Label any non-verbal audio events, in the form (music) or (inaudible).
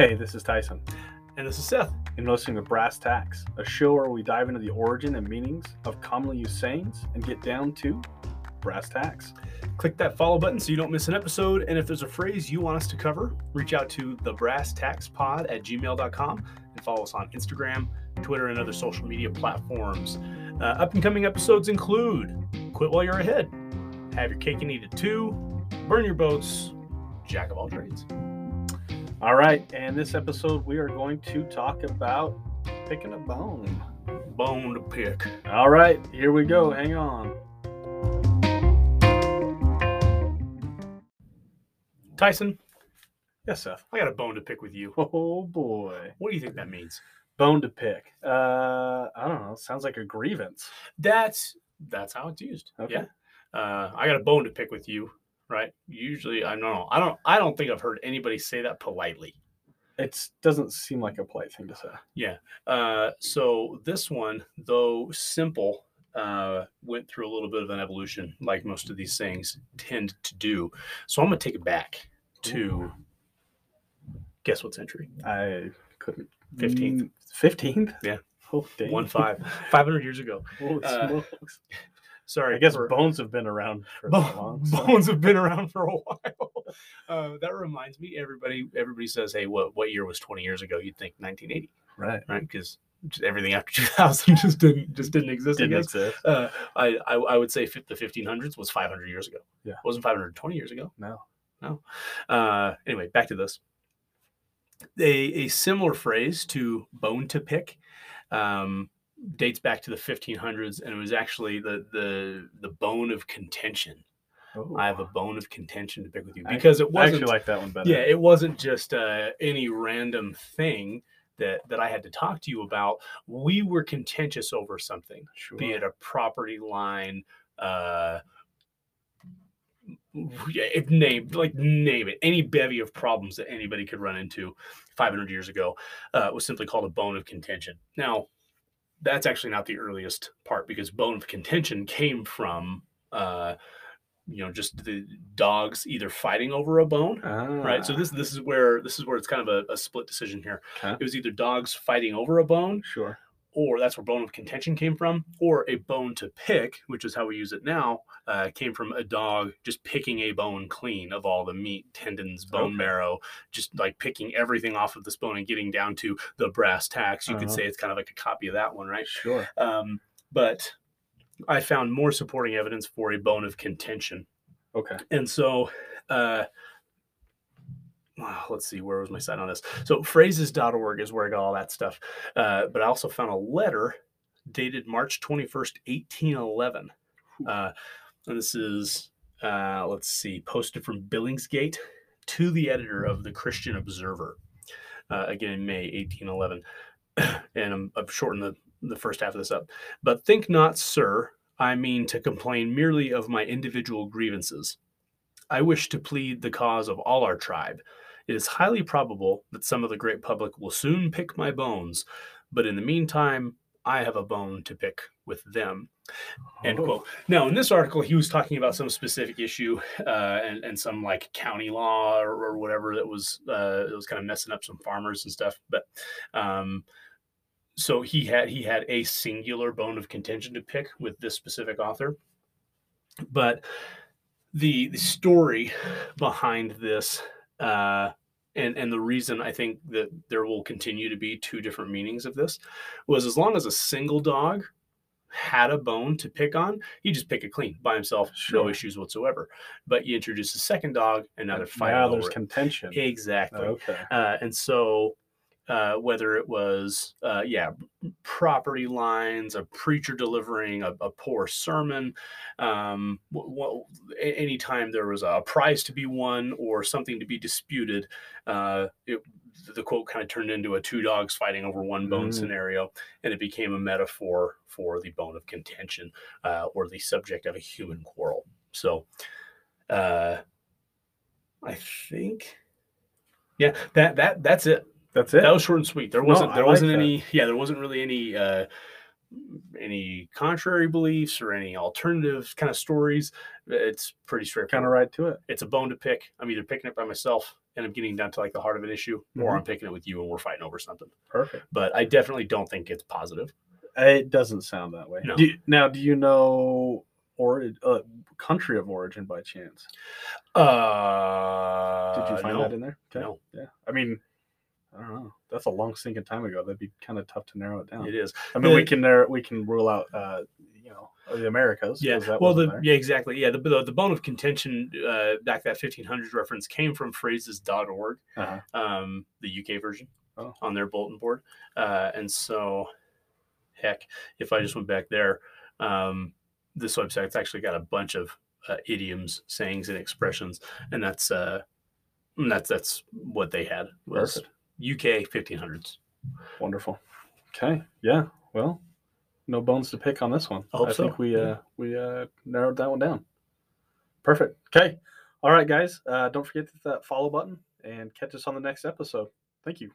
Hey, this is Tyson, And this is Seth. and you're listening to Brass Tacks, a show where we dive into the origin and meanings of commonly used sayings and get down to brass tacks. Click that follow button so you don't miss an episode. And if there's a phrase you want us to cover, reach out to the brass tacks pod at gmail.com and follow us on Instagram, Twitter, and other social media platforms. Uh, up and coming episodes include Quit While You're Ahead, Have Your Cake and Eat It Too, Burn Your Boats, Jack of All Trades. All right, and this episode we are going to talk about picking a bone. Bone to pick. All right, here we go. Hang on. Tyson, Yes, Seth. I got a bone to pick with you. (laughs) Oh boy, What do you think that means? bone to pick. Uh, I don't know. Sounds like a grievance. That's that's how it's used. Okay. Yeah. Uh, I got a bone to pick with you, right? Usually, I don't know. I don't. I don't think I've heard anybody say that politely. It doesn't seem like a polite thing to say. Yeah. Uh, so this one, though simple, uh, went through a little bit of an evolution, like most of these things tend to do. So I'm gonna take it back to guess what century? I couldn't. 15th. Fifteenth. Yeah. Oh, dang. One five, (laughs) five hundred years ago. Uh, smokes. Sorry, I guess for- bones have been around for Bo- long. (laughs) so- bones have been around for a (laughs) while. Uh, that reminds me, everybody everybody says, "Hey, what what year was 20 years ago?" You'd think 1980, Right. right? Because everything after (laughs) 2000 just didn't just didn't exist. I Didn't guess. exist. Uh, I, I I would say the 1500s was 500 years ago. Yeah. it wasn't 520 years ago. No. Uh, anyway, back to this. A, a similar phrase to bone to pick um, dates back to the 1500s, and it was actually the the the bone of contention. Oh, I have a bone of contention to pick with you I- because it wasn't. actually like that one better. yeah, it wasn't just uh, any random thing that that I had to talk to you about. We were contentious over something sure. be it a property line, uh, name like name it, any bevy of problems that anybody could run into 500 years ago uh, was simply called a bone of contention. Now, that's actually not the earliest part because bone of contention came from, uh, you know, just the dogs either fighting over a bone right? So Ah, this this is where this is where it's kind of a, a split decision here. It was either dogs fighting over a bone sure. Or that's where bone of contention came from, or a bone to pick, which is how we use it now, uh, came from a dog just picking a bone clean of all the meat, tendons, bone Okay. marrow, just like picking everything off of this bone and getting down to the brass tacks. You could Uh-huh. say it's kind of like a copy of that one, right? Sure. Um, but I found more supporting evidence for a bone of contention. Okay. And so, uh, let's see, where was my site on this? So, phrases.org is where I got all that stuff. Uh, but I also found a letter dated March 21st, 1811. Uh, and this is, uh, let's see, posted from Billingsgate to the editor of the Christian Observer, uh, again in May 1811. (clears throat) and I'm, I've shortened the, the first half of this up. But think not, sir, I mean to complain merely of my individual grievances. I wish to plead the cause of all our tribe. It is highly probable that some of the great public will soon pick my bones, but in the meantime, I have a bone to pick with them. End Oh, quote. Now, in this article, he was talking about some specific issue uh, and, and some like county law or, or whatever that was uh, it was kind of messing up some farmers and stuff. But um, so he had he had a singular bone of contention to pick with this specific author. But the the story behind this uh, and and the reason I think that there will continue to be two different meanings of this was as long as a single dog had a bone to pick on, he just pick it clean by himself, no issues whatsoever. But you introduce a second dog, and now they're fighting now there's it. contention. Exactly. Okay. Uh, and so, uh, whether it was, uh, yeah, property lines, a preacher delivering a, a poor sermon, um, w- anytime there was a prize to be won or something to be disputed, uh, it, the quote kind of turned into a two dogs fighting over one bone Mm. scenario, and it became a metaphor for the bone of contention uh, or the subject of a human quarrel. So, uh, I think, yeah, that that that's it. That's it. That was short and sweet. There wasn't I there like wasn't that. any yeah there wasn't really any uh, any contrary beliefs or any alternative kind of stories. It's pretty straightforward. kind of right to it. It's a bone to pick. I'm either picking it by myself and I'm getting down to like the heart of an issue, or I'm picking it with you and we're fighting over something. Perfect. But I definitely don't think it's positive. It doesn't sound that way. No. Do you- now, do you know or uh, country of origin by chance? Uh, Did you find no. that in there? No. Yeah. I mean, I don't know. That's a long sinking time ago. That'd be kind of tough to narrow it down. It is. I mean, we can narrow, we can rule out, uh, you know, the Americas. Yeah. Well, the there. yeah, exactly. Yeah. The, the, the bone of contention uh, back that 1500s reference came from phrases.org, Uh-huh. um, the UK version Oh. on their bulletin board. Uh, and so, heck, if I just went back there, um, this website's actually got a bunch of uh, idioms, sayings, and expressions, and that's uh, that's that's what they had was Perfect. UK 1500s. Wonderful. Okay. Yeah. Well, no bones to pick on this one. I I think we Yeah. uh we uh narrowed that one down. Perfect. Okay. All right, guys. Uh don't forget to hit that follow button and catch us on the next episode. Thank you.